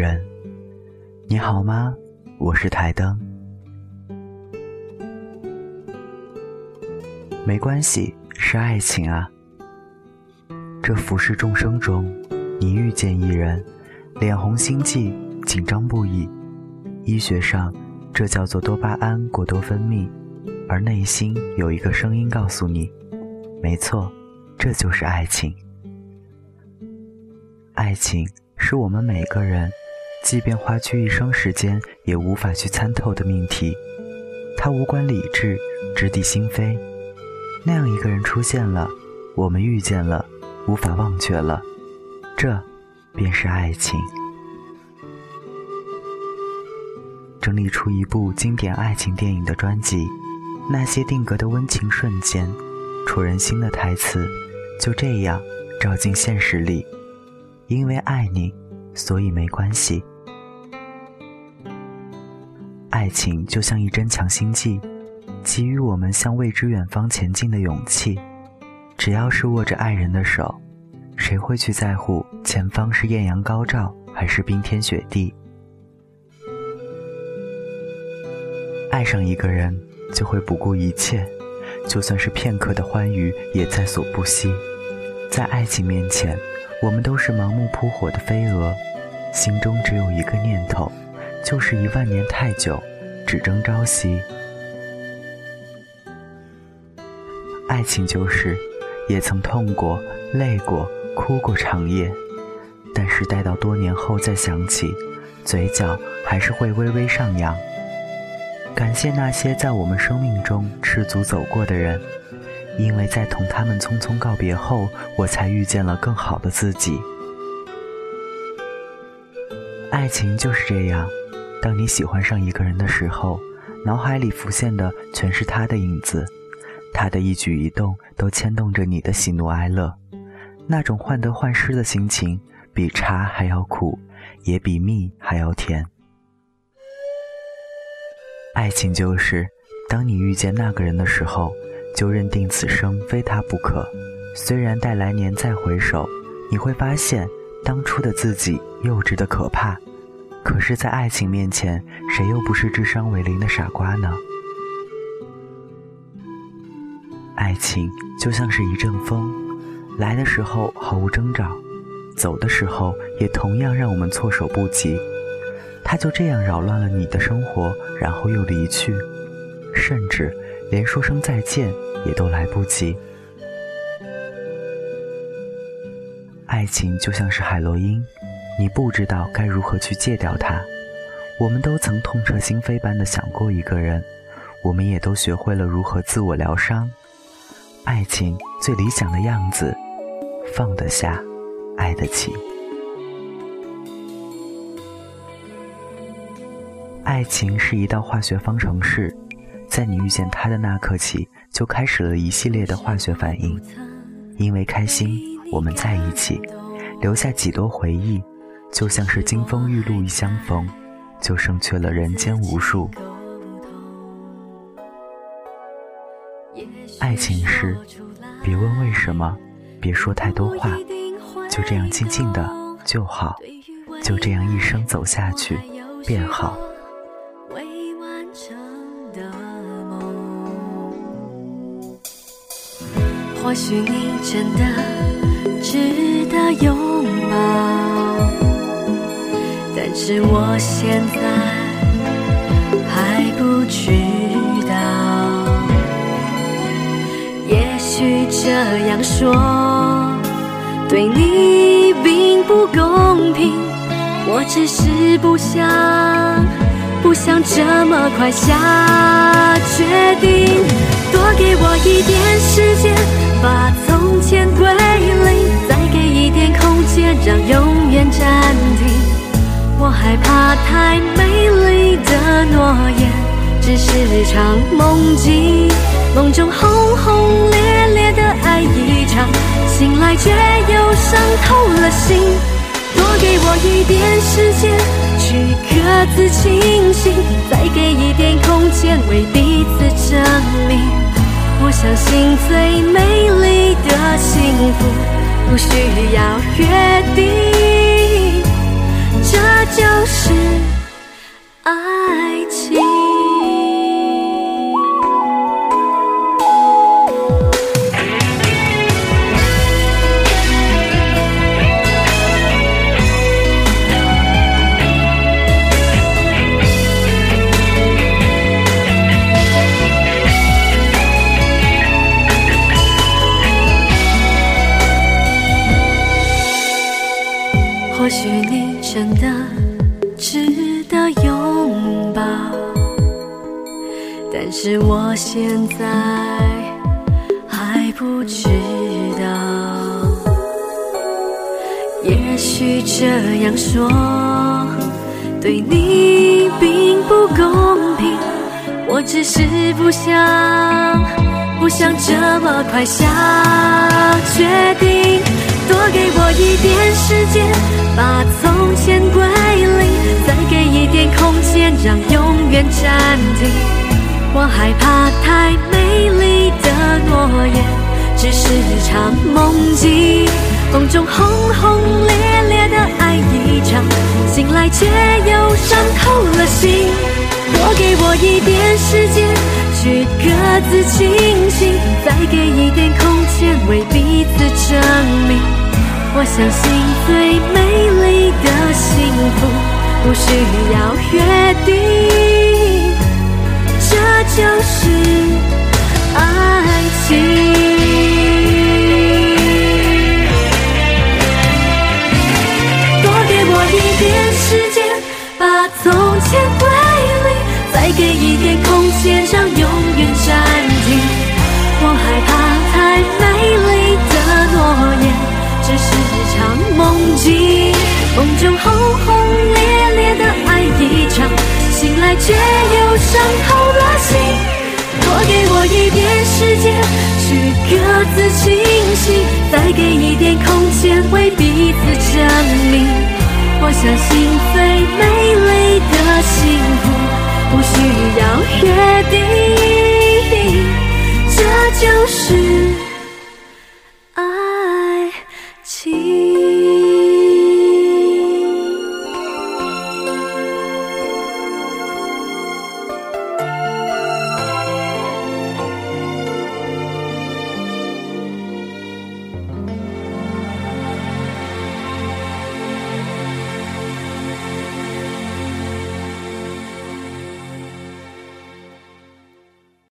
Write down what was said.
人。你好吗？我是台灯。没关系，是爱情啊。这浮世众生中，你遇见一人，脸红心悸，紧张不已。医学上，这叫做多巴胺过多分泌，而内心有一个声音告诉你：没错，这就是爱情。爱情是我们每个人，即便花去一生时间，也无法去参透的命题。它无关理智，直抵心扉。那样一个人出现了，我们遇见了，无法忘却了，这便是爱情。整理出一部经典爱情电影的专辑，那些定格的温情瞬间，戳人心的台词，就这样照进现实里。因为爱你，所以没关系。爱情就像一针强心剂，给予我们向未知远方前进的勇气。只要是握着爱人的手，谁会去在乎前方是艳阳高照还是冰天雪地？爱上一个人，就会不顾一切，就算是片刻的欢愉，也在所不惜。在爱情面前。我们都是盲目扑火的飞蛾，心中只有一个念头，就是一万年太久，只争朝夕。爱情就是，也曾痛过、累过、哭过长夜，但是待到多年后再想起，嘴角还是会微微上扬。感谢那些在我们生命中赤足走过的人。因为在同他们匆匆告别后，我才遇见了更好的自己。爱情就是这样，当你喜欢上一个人的时候，脑海里浮现的全是他的影子，他的一举一动都牵动着你的喜怒哀乐，那种患得患失的心情，比茶还要苦，也比蜜还要甜。爱情就是，当你遇见那个人的时候。就认定此生非他不可。虽然待来年再回首，你会发现当初的自己幼稚的可怕。可是，在爱情面前，谁又不是智商为零的傻瓜呢？爱情就像是一阵风，来的时候毫无征兆，走的时候也同样让我们措手不及。它就这样扰乱了你的生活，然后又离去，甚至。连说声再见也都来不及。爱情就像是海洛因，你不知道该如何去戒掉它。我们都曾痛彻心扉般的想过一个人，我们也都学会了如何自我疗伤。爱情最理想的样子，放得下，爱得起。爱情是一道化学方程式。在你遇见他的那刻起，就开始了一系列的化学反应。因为开心，我们在一起，留下几多回忆，就像是金风玉露一相逢，就胜却了人间无数。爱情是，别问为什么，别说太多话，就这样静静的就好，就这样一生走下去，便好。或许你真的值得拥抱，但是我现在还不知道。也许这样说对你并不公平，我只是不想不想这么快下决定，多给我一点时间。把从前归零，再给一点空间，让永。害怕太美丽的诺言，只是场梦境。梦中轰轰烈烈的爱一场，醒来却又伤透了心。多给我一点时间去各自清醒，再给一点空间为彼此证明。我相信最美丽的幸福不需要约定，爱我现在还不知道。也许这样说对你并不公平，我只是不想不想这么快下决定。多给我一点时间，把从前归零，再给一点空间，让永远暂停。我害怕太美丽的诺言，只是场梦境，风中轰轰烈烈的爱一场，醒来却又伤透了心。多给我一点时间，去各自清醒，再给一点空间，为彼此证明。我相信最美丽的幸福不需要约定，就是爱情。多给我一点时间，把从前归零，再给一点空间，让永远暂停。我害怕太美丽的诺言。只是场梦境，梦中去各自清醒再给一点空间为彼此证明。我相信最美丽的幸福不需要约定这就是